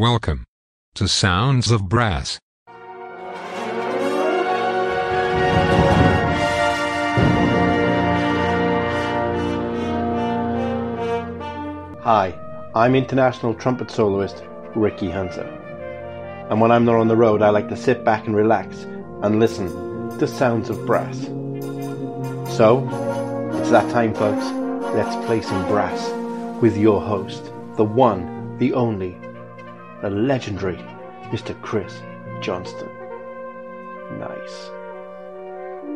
Welcome to Sounds of Brass. Hi, I'm international trumpet soloist Ricky Hunter. And when I'm not on the road, I like to sit back and relax and listen to sounds of brass. So, it's that time, folks. Let's play some brass with your host, the one, the only, the legendary Mr. Chris Johnston. Nice.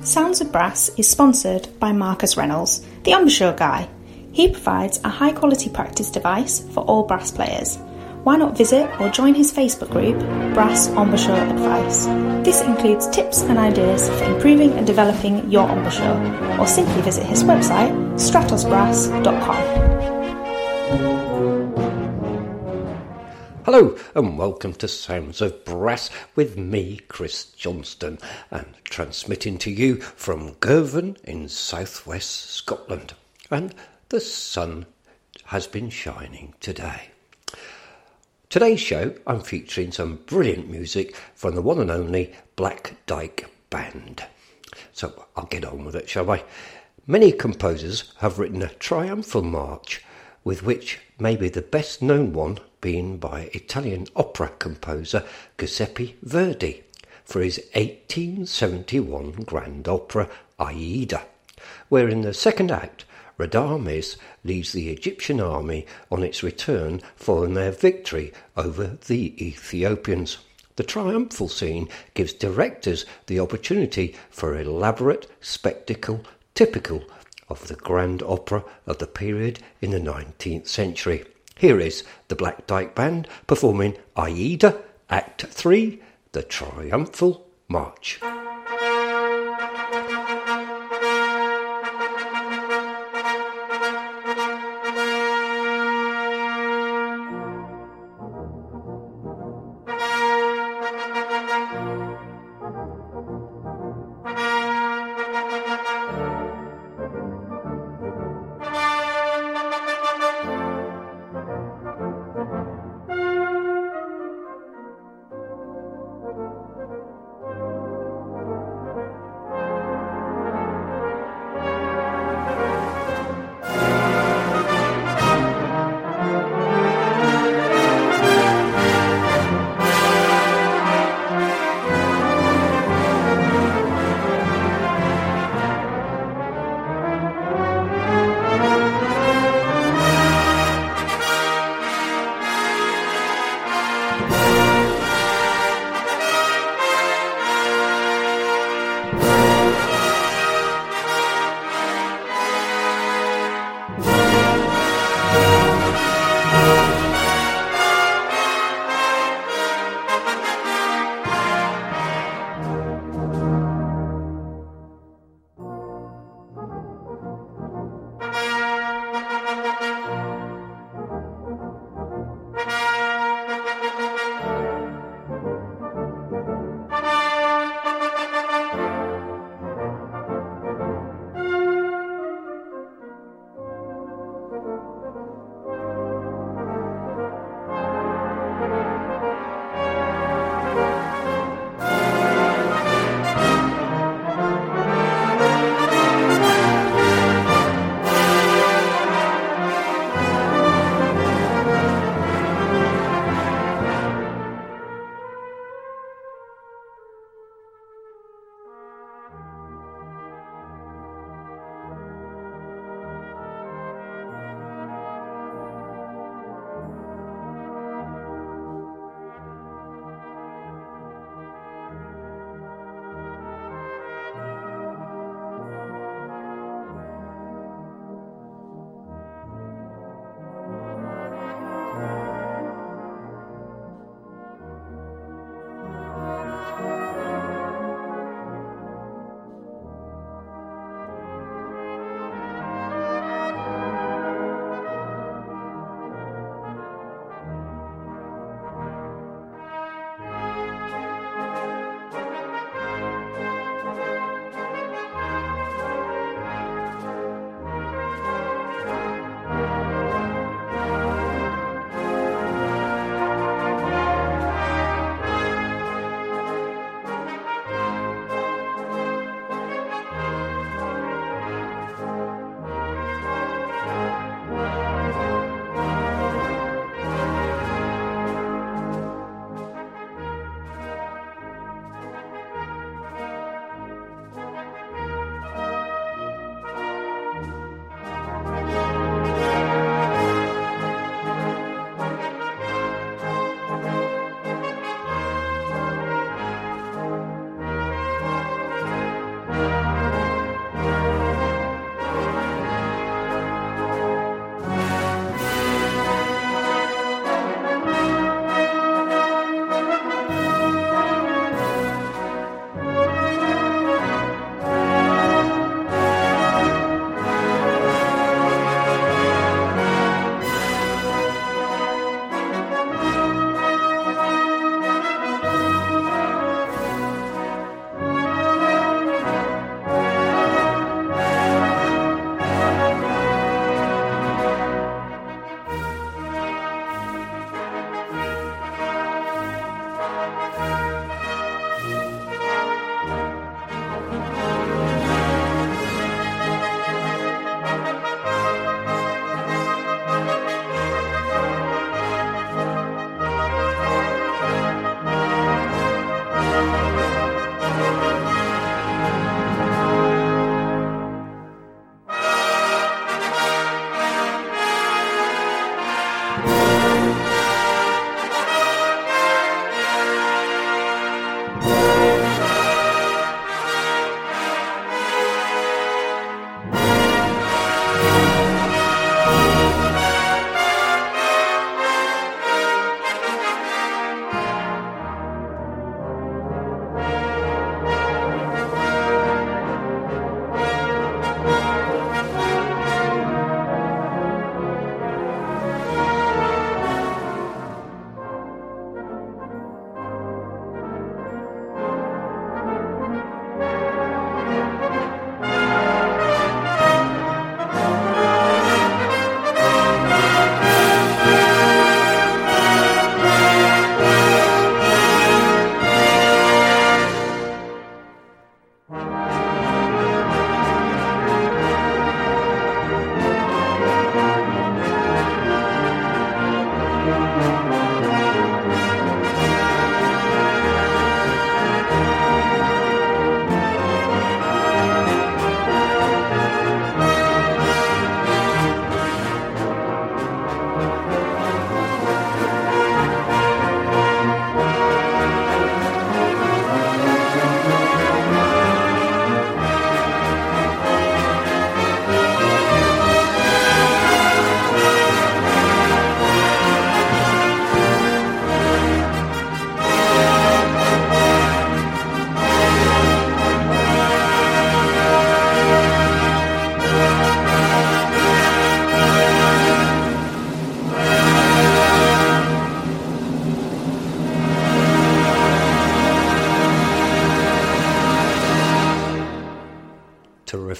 Sounds of Brass is sponsored by Marcus Reynolds, the embouchure guy. He provides a high quality practice device for all brass players. Why not visit or join his Facebook group, Brass Embouchure Advice? This includes tips and ideas for improving and developing your embouchure, or simply visit his website, stratosbrass.com. Hello and welcome to Sounds of Brass with me, Chris Johnston, and transmitting to you from Girvan in southwest Scotland. And the sun has been shining today. Today's show, I'm featuring some brilliant music from the one and only Black Dyke Band. So I'll get on with it, shall I? Many composers have written a triumphal march, with which maybe the best known one being by Italian opera composer Giuseppe Verdi for his 1871 grand opera Aida, where in the second act Radames leads the Egyptian army on its return following their victory over the Ethiopians. The triumphal scene gives directors the opportunity for elaborate spectacle typical of the grand opera of the period in the 19th century. Here is the Black Dyke Band performing Aida, Act 3, the Triumphal March.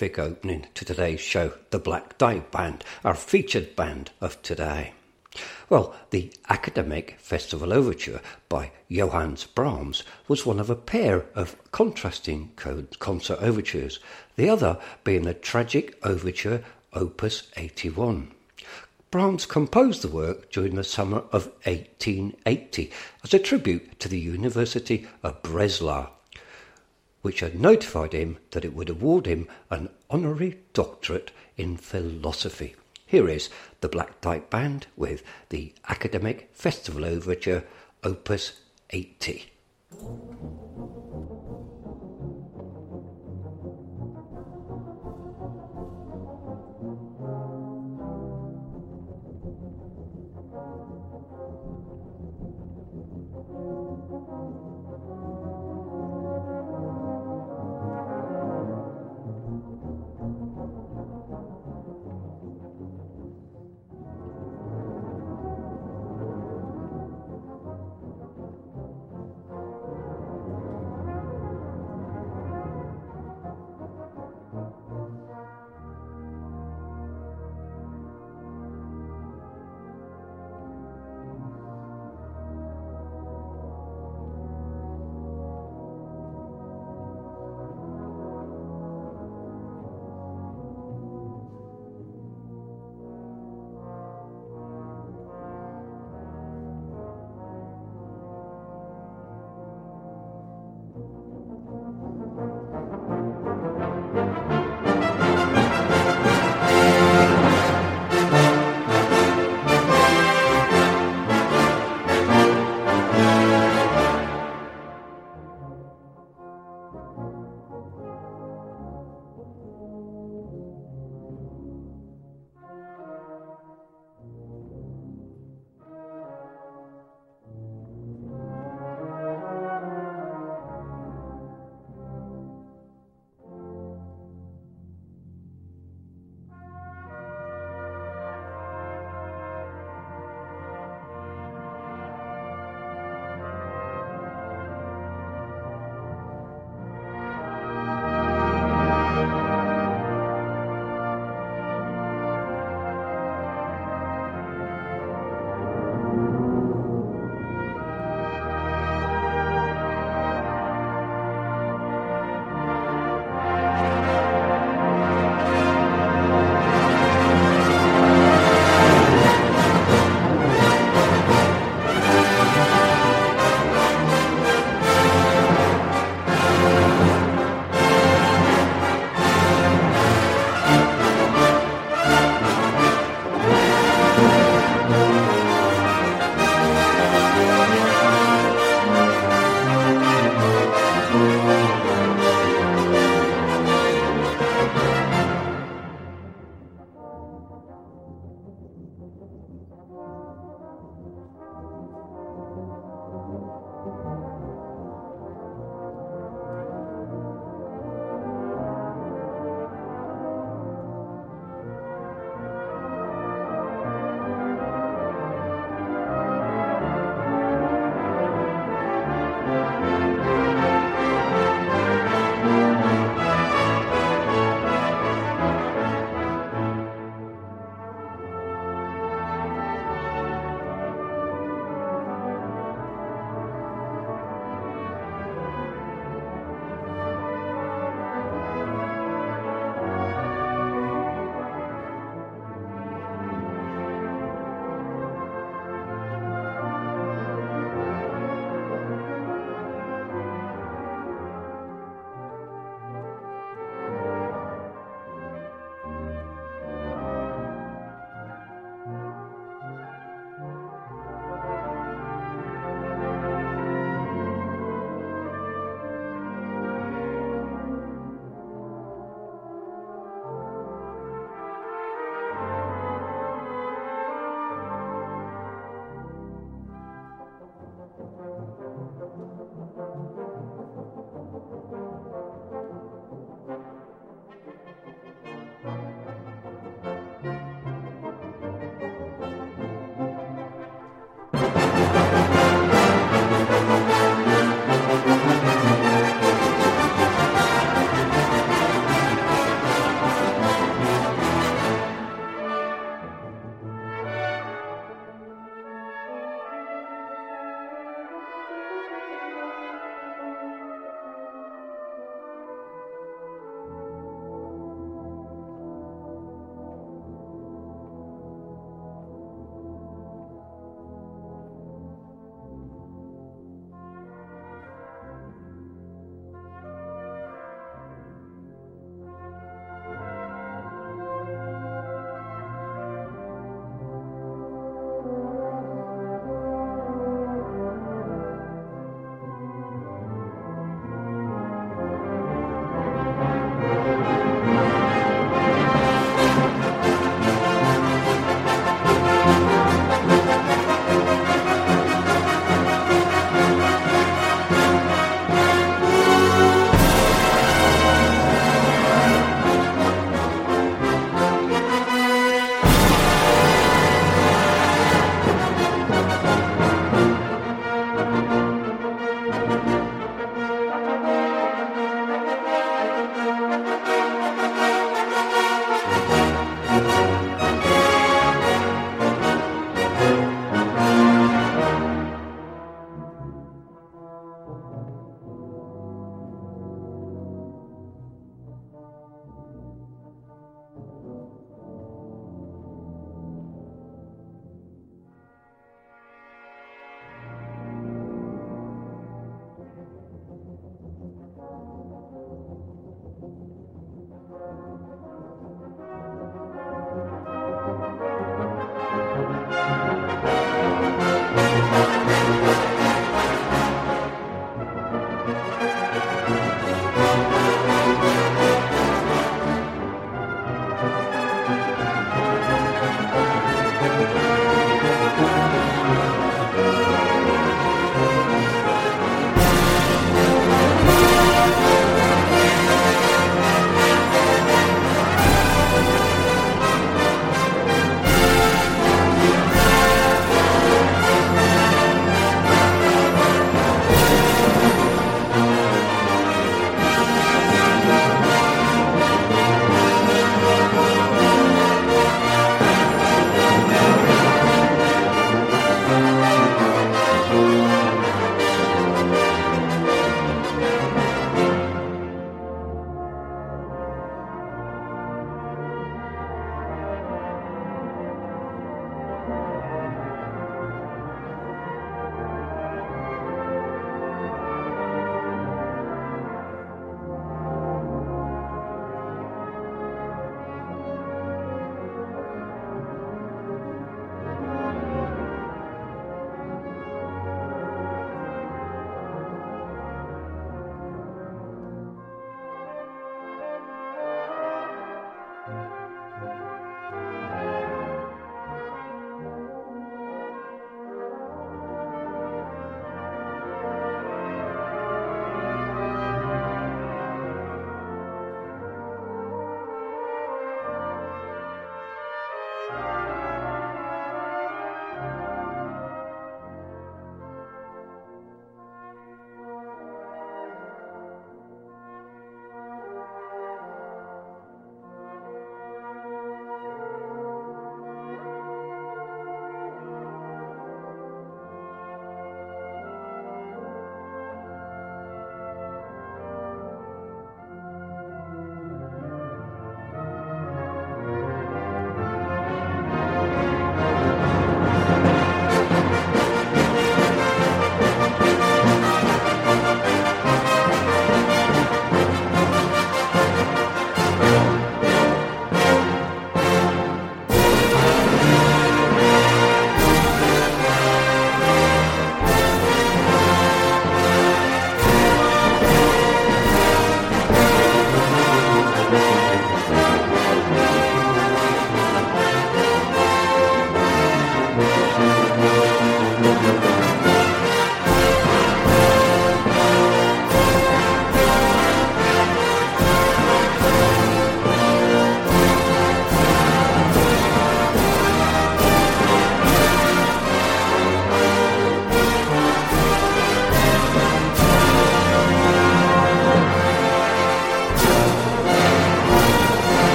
Terrific opening to today's show, the Black Dyke Band, our featured band of today. Well, the Academic Festival Overture by Johannes Brahms was one of a pair of contrasting concert overtures, the other being the tragic overture Opus 81. Brahms composed the work during the summer of 1880 as a tribute to the University of Breslau, which had notified him that it would award him an honorary doctorate in philosophy. Here is the Black Dyke Band with the Academic Festival Overture, Opus 80.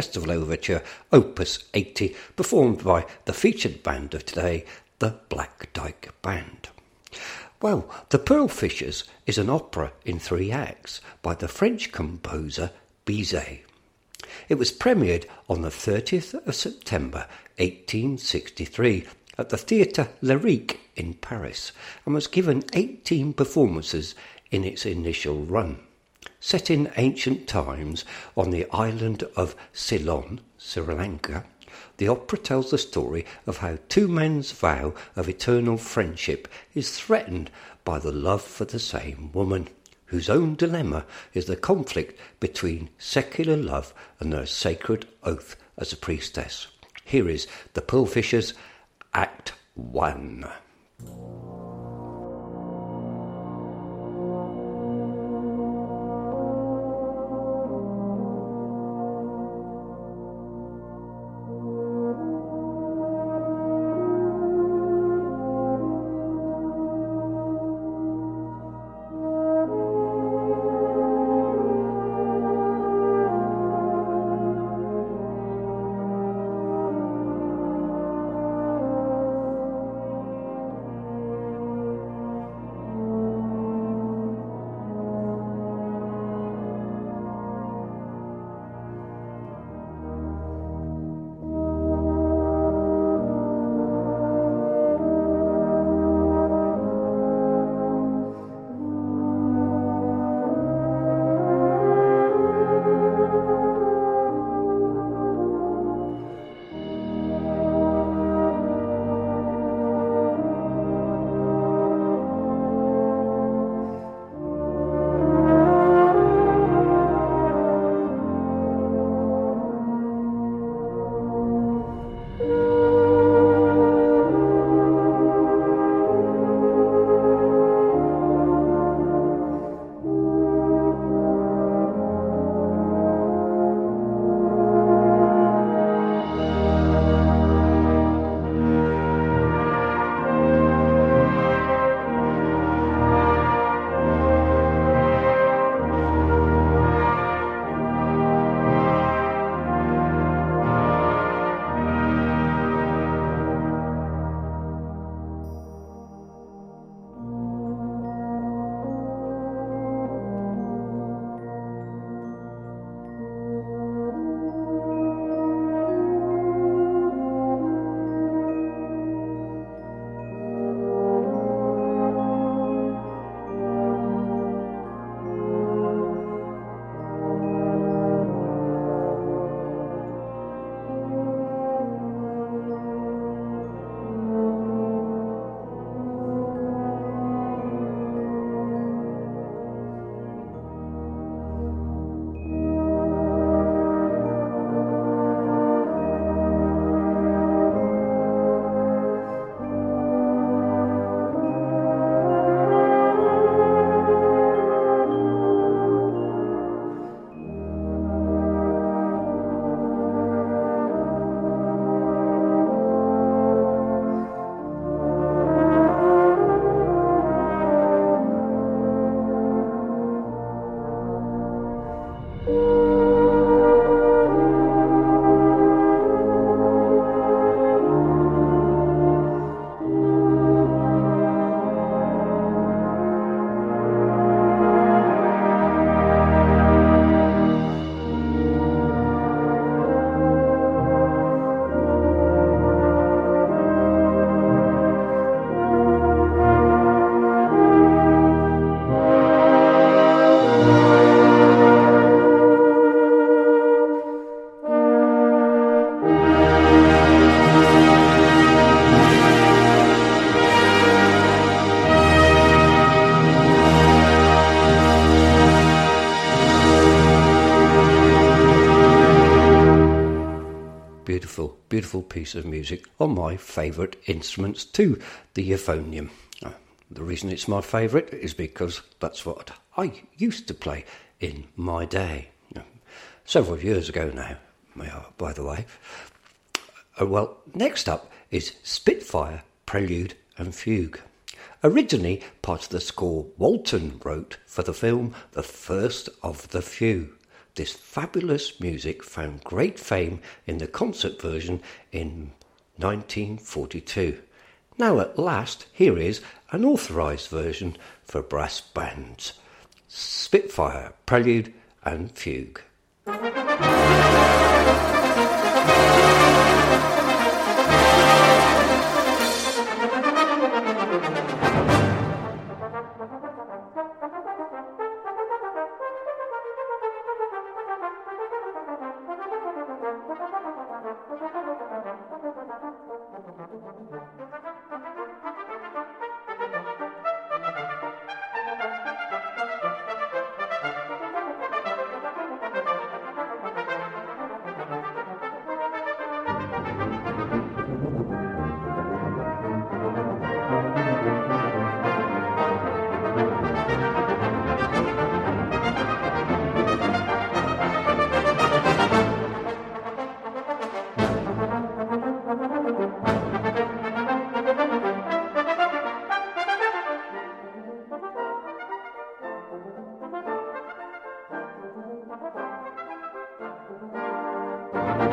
Festival overture, Opus 80, performed by the featured band of today, the Black Dyke Band. Well, The Pearl Fishers is an opera in three acts by the French composer Bizet. It was premiered on the 30th of September 1863 at the Theatre Lyrique in Paris and was given 18 performances in its initial run. Set in ancient times on the island of Ceylon, Sri Lanka, the opera tells the story of how two men's vow of eternal friendship is threatened by the love for the same woman, whose own dilemma is the conflict between secular love and her sacred oath as a priestess. Here is The Pearl Fishers, Act 1. Piece of music on my favourite instruments too, the euphonium. Uh, the reason it's my favourite is because that's what I used to play in my day. Uh, several years ago now, by the way. Uh, well, next up is Spitfire Prelude and Fugue. Originally part of the score Walton wrote for the film The First of the Few, this fabulous music found great fame in the concert version in 1942. Now, at last, here is an authorised version for brass bands Spitfire, Prelude and Fugue.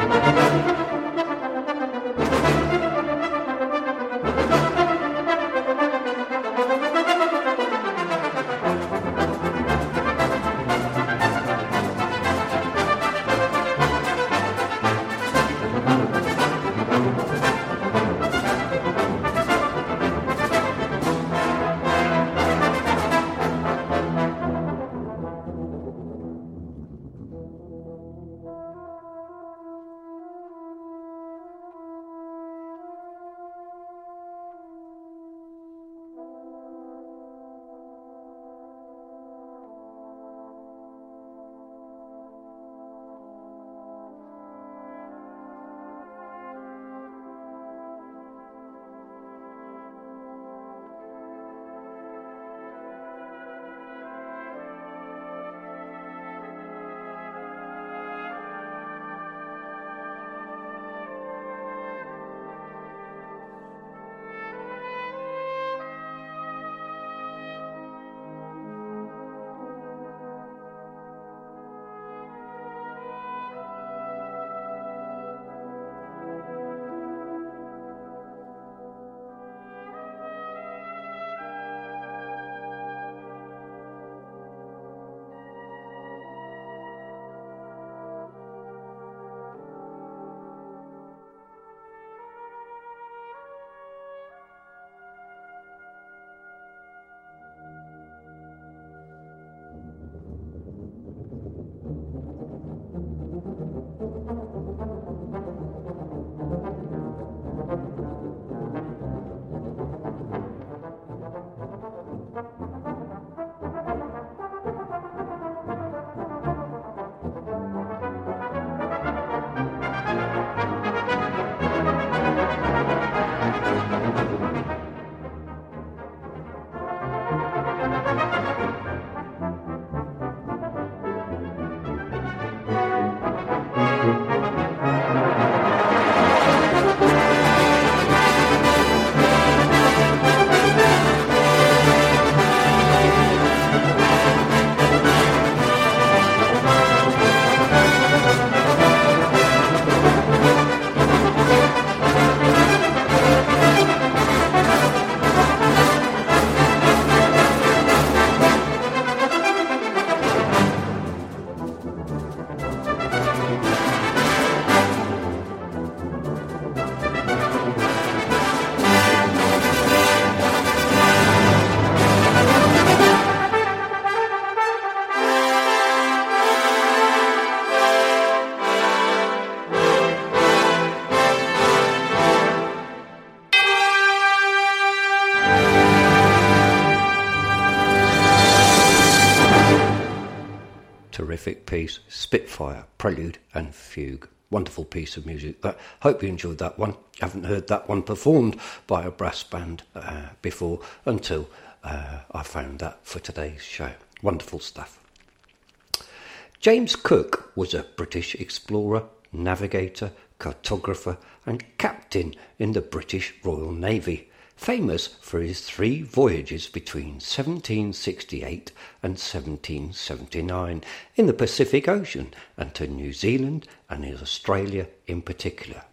Terrific Prelude and Fugue. Wonderful piece of music. But hope you enjoyed that one. Haven't heard that one performed by a brass band uh, before until uh, I found that for today's show. Wonderful stuff. James Cook was a British explorer, navigator, cartographer, and captain in the British Royal Navy. Famous for his three voyages between 1768 and 1779 in the Pacific Ocean and to New Zealand and in Australia in particular.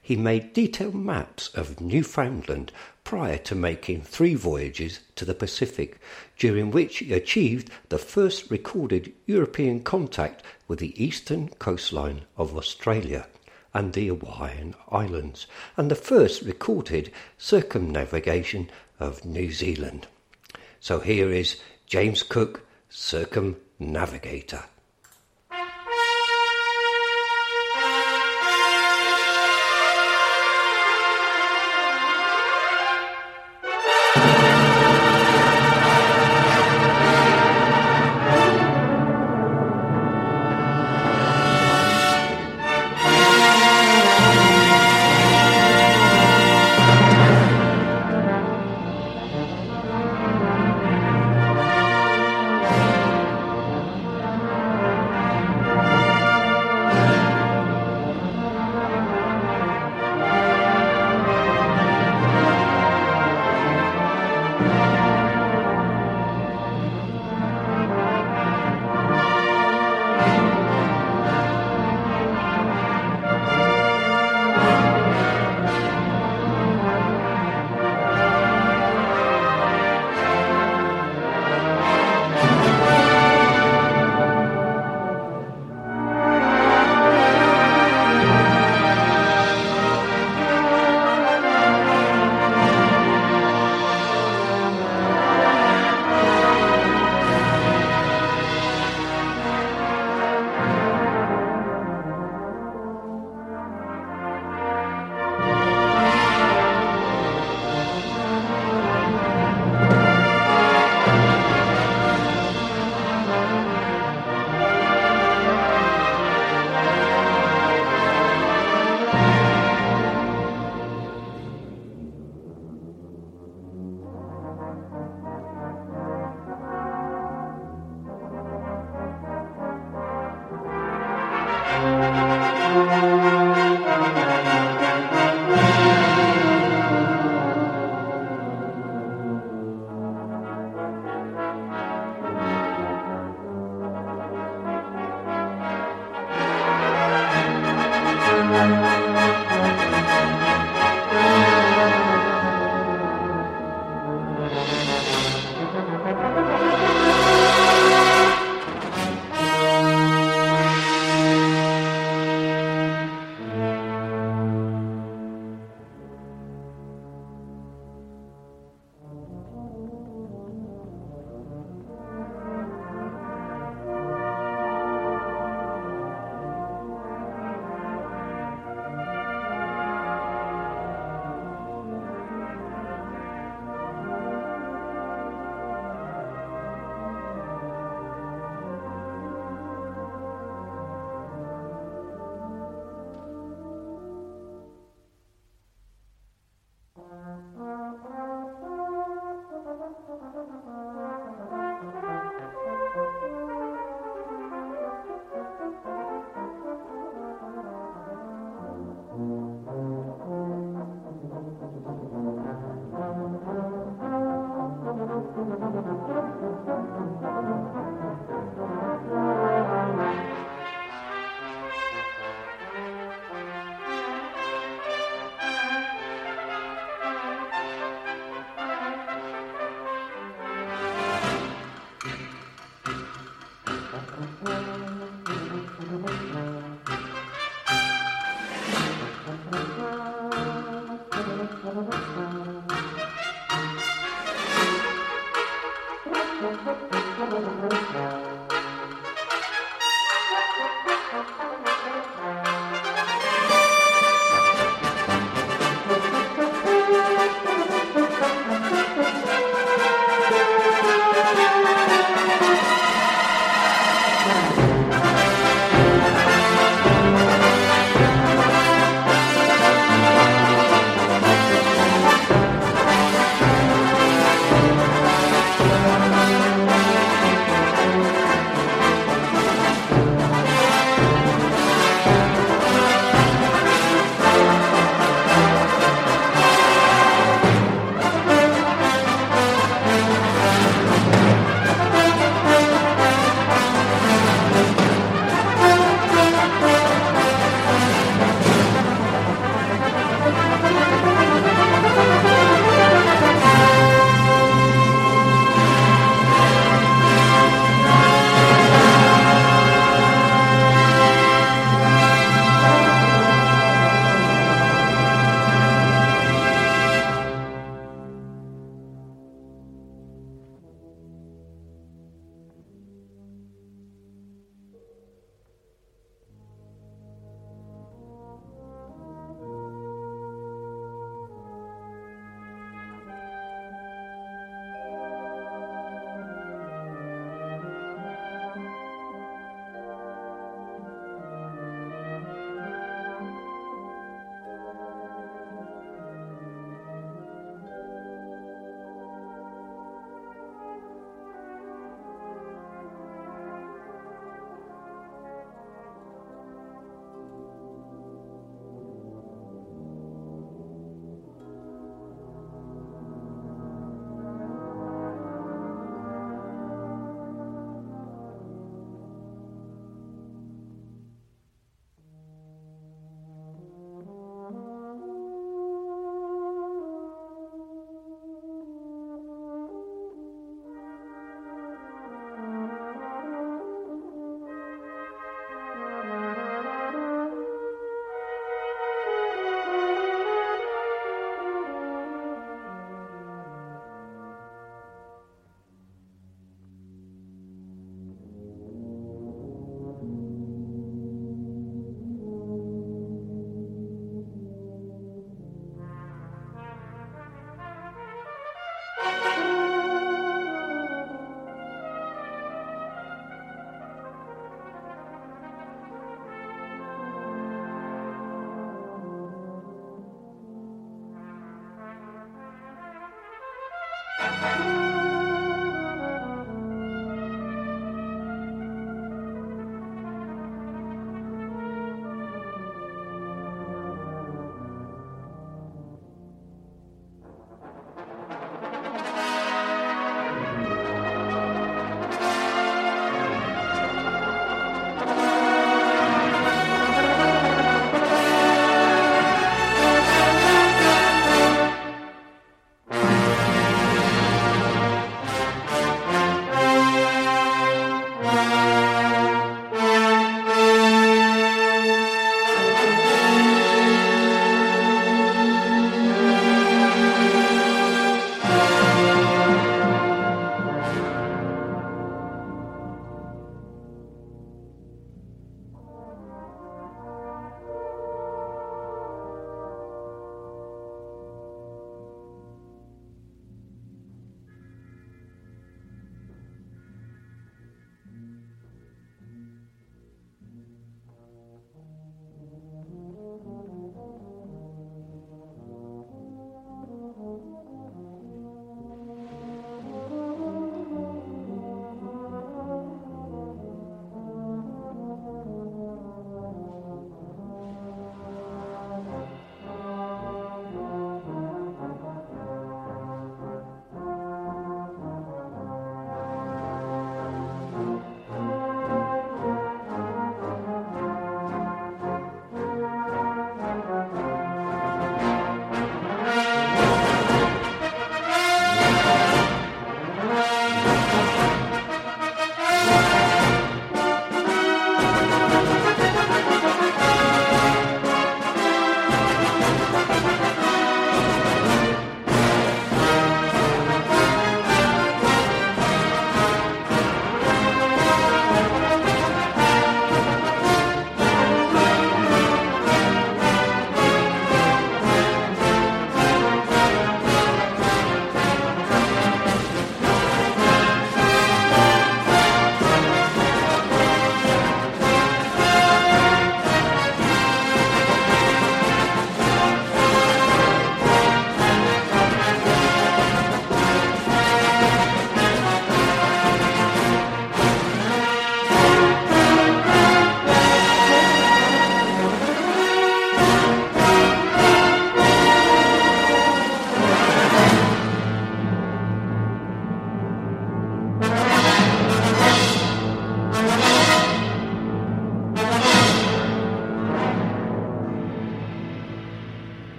He made detailed maps of Newfoundland prior to making three voyages to the Pacific, during which he achieved the first recorded European contact with the eastern coastline of Australia and the Hawaiian Islands, and the first recorded circumnavigation of New Zealand. So here is James Cook, Circumnavigator.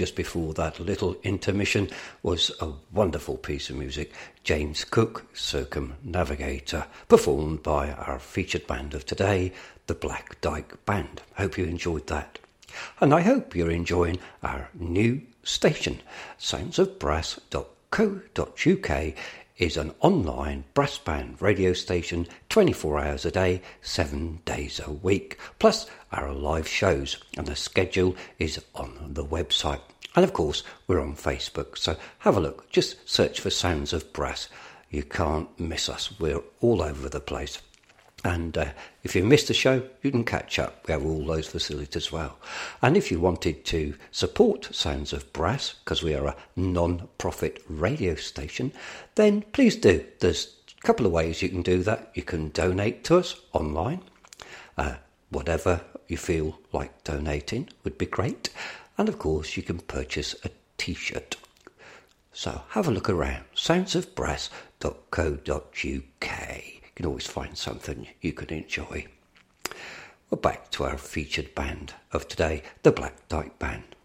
Just before that little intermission was a wonderful piece of music, James Cook, Circumnavigator, performed by our featured band of today, the Black Dyke Band. Hope you enjoyed that. And I hope you're enjoying our new station, soundsofbrass.co.uk is an online brass band radio station 24 hours a day, 7 days a week, plus our live shows, and the schedule is on the website. And of course, we're on Facebook, so have a look. Just search for Sounds of Brass. You can't miss us. We're all over the place. And uh, if you missed the show, you can catch up. We have all those facilities as well. And if you wanted to support Sounds of Brass, because we are a non profit radio station, then please do. There's a couple of ways you can do that. You can donate to us online. Uh, whatever you feel like donating would be great. And of course, you can purchase a t shirt. So have a look around soundsofbrass.co.uk can always find something you can enjoy. We're back to our featured band of today, the Black Dyke Band.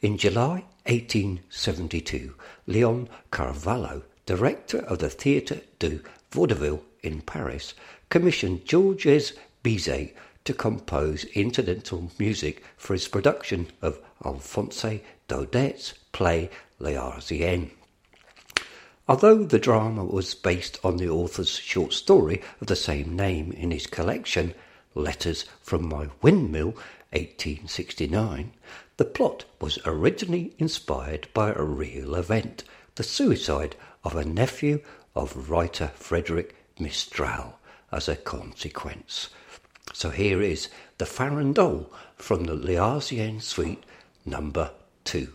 In July 1872, Leon Carvalho, director of the Théâtre du Vaudeville in Paris, commissioned Georges Bizet to compose incidental music for his production of Alphonse Daudet's play L'Arlésienne. Although the drama was based on the author's short story of the same name in his collection, Letters from My Windmill, 1869, the plot was originally inspired by a real event, the suicide of a nephew of writer Frederick Mistral as a consequence. So here is the Farandole from the Les Suite number two.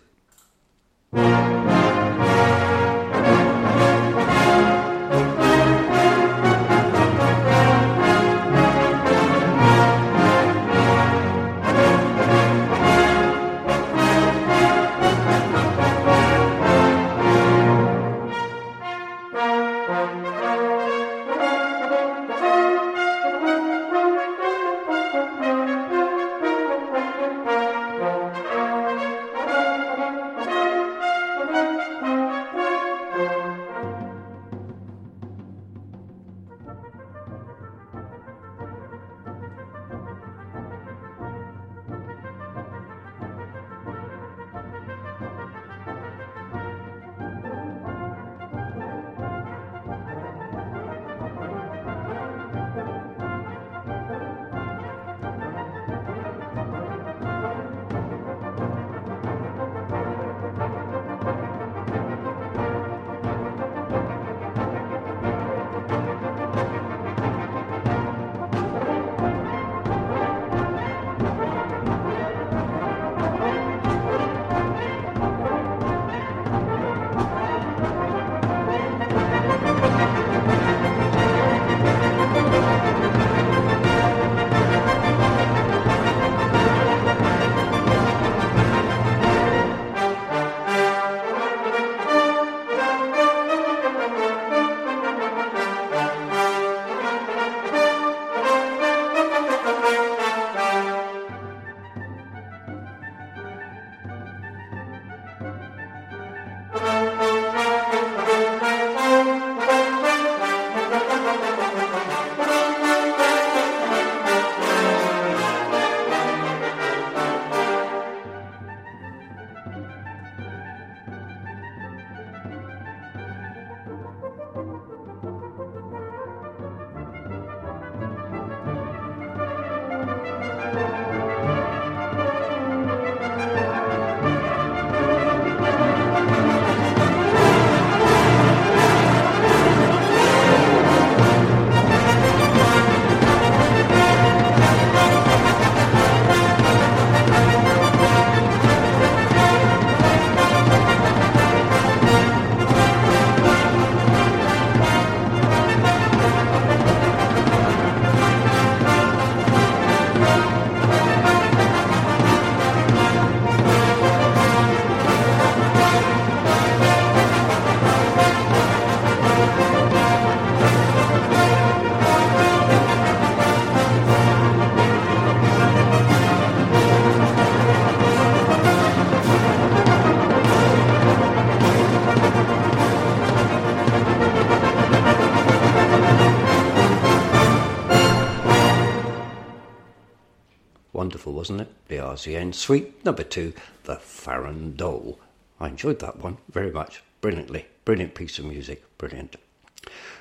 The Arlésienne Suite number two, The Farandole. I enjoyed that one very much. Brilliantly. Brilliant piece of music. Brilliant.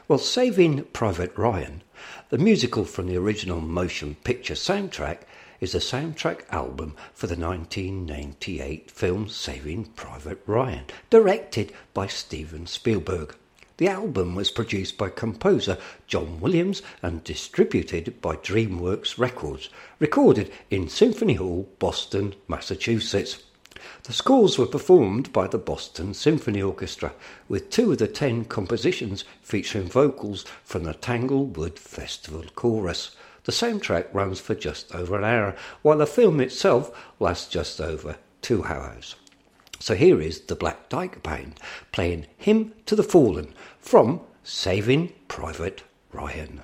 Well, Saving Private Ryan, the musical from the original motion picture soundtrack, is a soundtrack album for the 1998 film Saving Private Ryan, directed by Steven Spielberg. The album was produced by composer John Williams and distributed by DreamWorks Records, recorded in Symphony Hall, Boston, Massachusetts. The scores were performed by the Boston Symphony Orchestra, with two of the ten compositions featuring vocals from the Tanglewood Festival Chorus. The soundtrack runs for just over an hour, while the film itself lasts just over two hours. So here is the Black Dyke Band playing Hymn to the Fallen from Saving Private Ryan.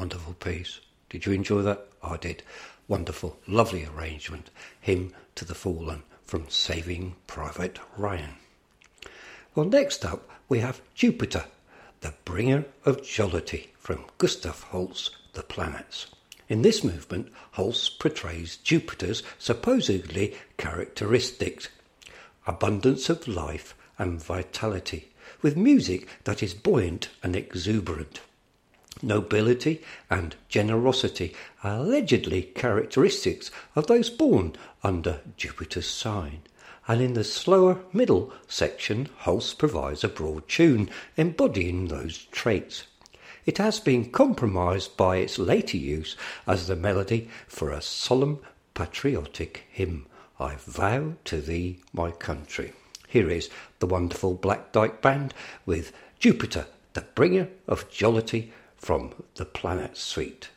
Wonderful piece. Did you enjoy that? I did. Wonderful, lovely arrangement. Hymn to the Fallen from Saving Private Ryan. Well, next up we have Jupiter, the bringer of jollity from Gustav Holst's The Planets. In this movement, Holst portrays Jupiter's supposedly characteristics abundance of life and vitality, with music that is buoyant and exuberant. Nobility and generosity are allegedly characteristics of those born under Jupiter's sign, and in the slower middle section, Holst provides a broad tune embodying those traits. It has been compromised by its later use as the melody for a solemn patriotic hymn, I Vow to Thee, My Country. Here is the wonderful Black Dyke Band with Jupiter, the bringer of jollity from the Planet Suite.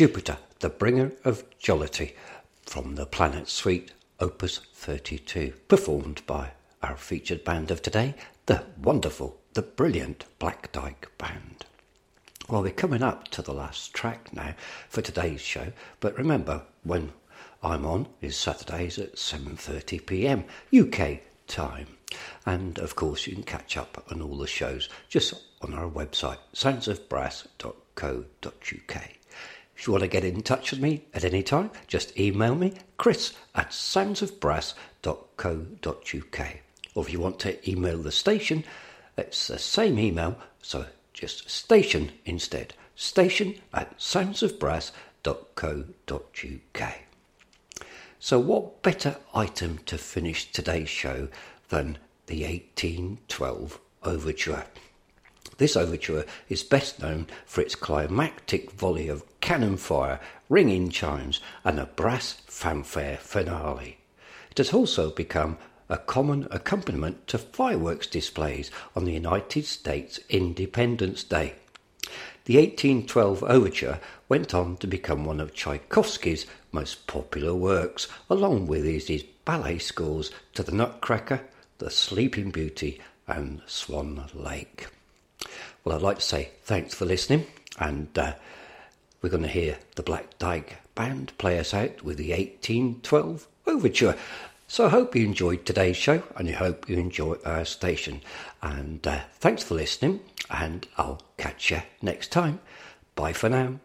Jupiter, the bringer of jollity, from the Planet Suite, Opus 32, performed by our featured band of today, the wonderful, the brilliant Black Dyke Band. Well, we're coming up to the last track now for today's show, but remember, when I'm on is Saturdays at 7:30 p.m. UK time. And of course, you can catch up on all the shows just on our website, soundsofbrass.co.uk. If you want to get in touch with me at any time, just email me, chris at soundsofbrass.co.uk. Or if you want to email the station, it's the same email, so just station instead. Station at soundsofbrass.co.uk. So, what better item to finish today's show than the 1812 Overture? This overture is best known for its climactic volley of cannon fire, ringing chimes, and a brass fanfare finale. It has also become a common accompaniment to fireworks displays on the United States Independence Day. The 1812 Overture went on to become one of Tchaikovsky's most popular works, along with his ballet scores to The Nutcracker, The Sleeping Beauty, and Swan Lake. Well, I'd like to say thanks for listening, and uh, we're going to hear the Black Dyke Band play us out with the 1812 Overture. So I hope you enjoyed today's show and I hope you enjoy our station. And uh, thanks for listening, and I'll catch you next time. Bye for now.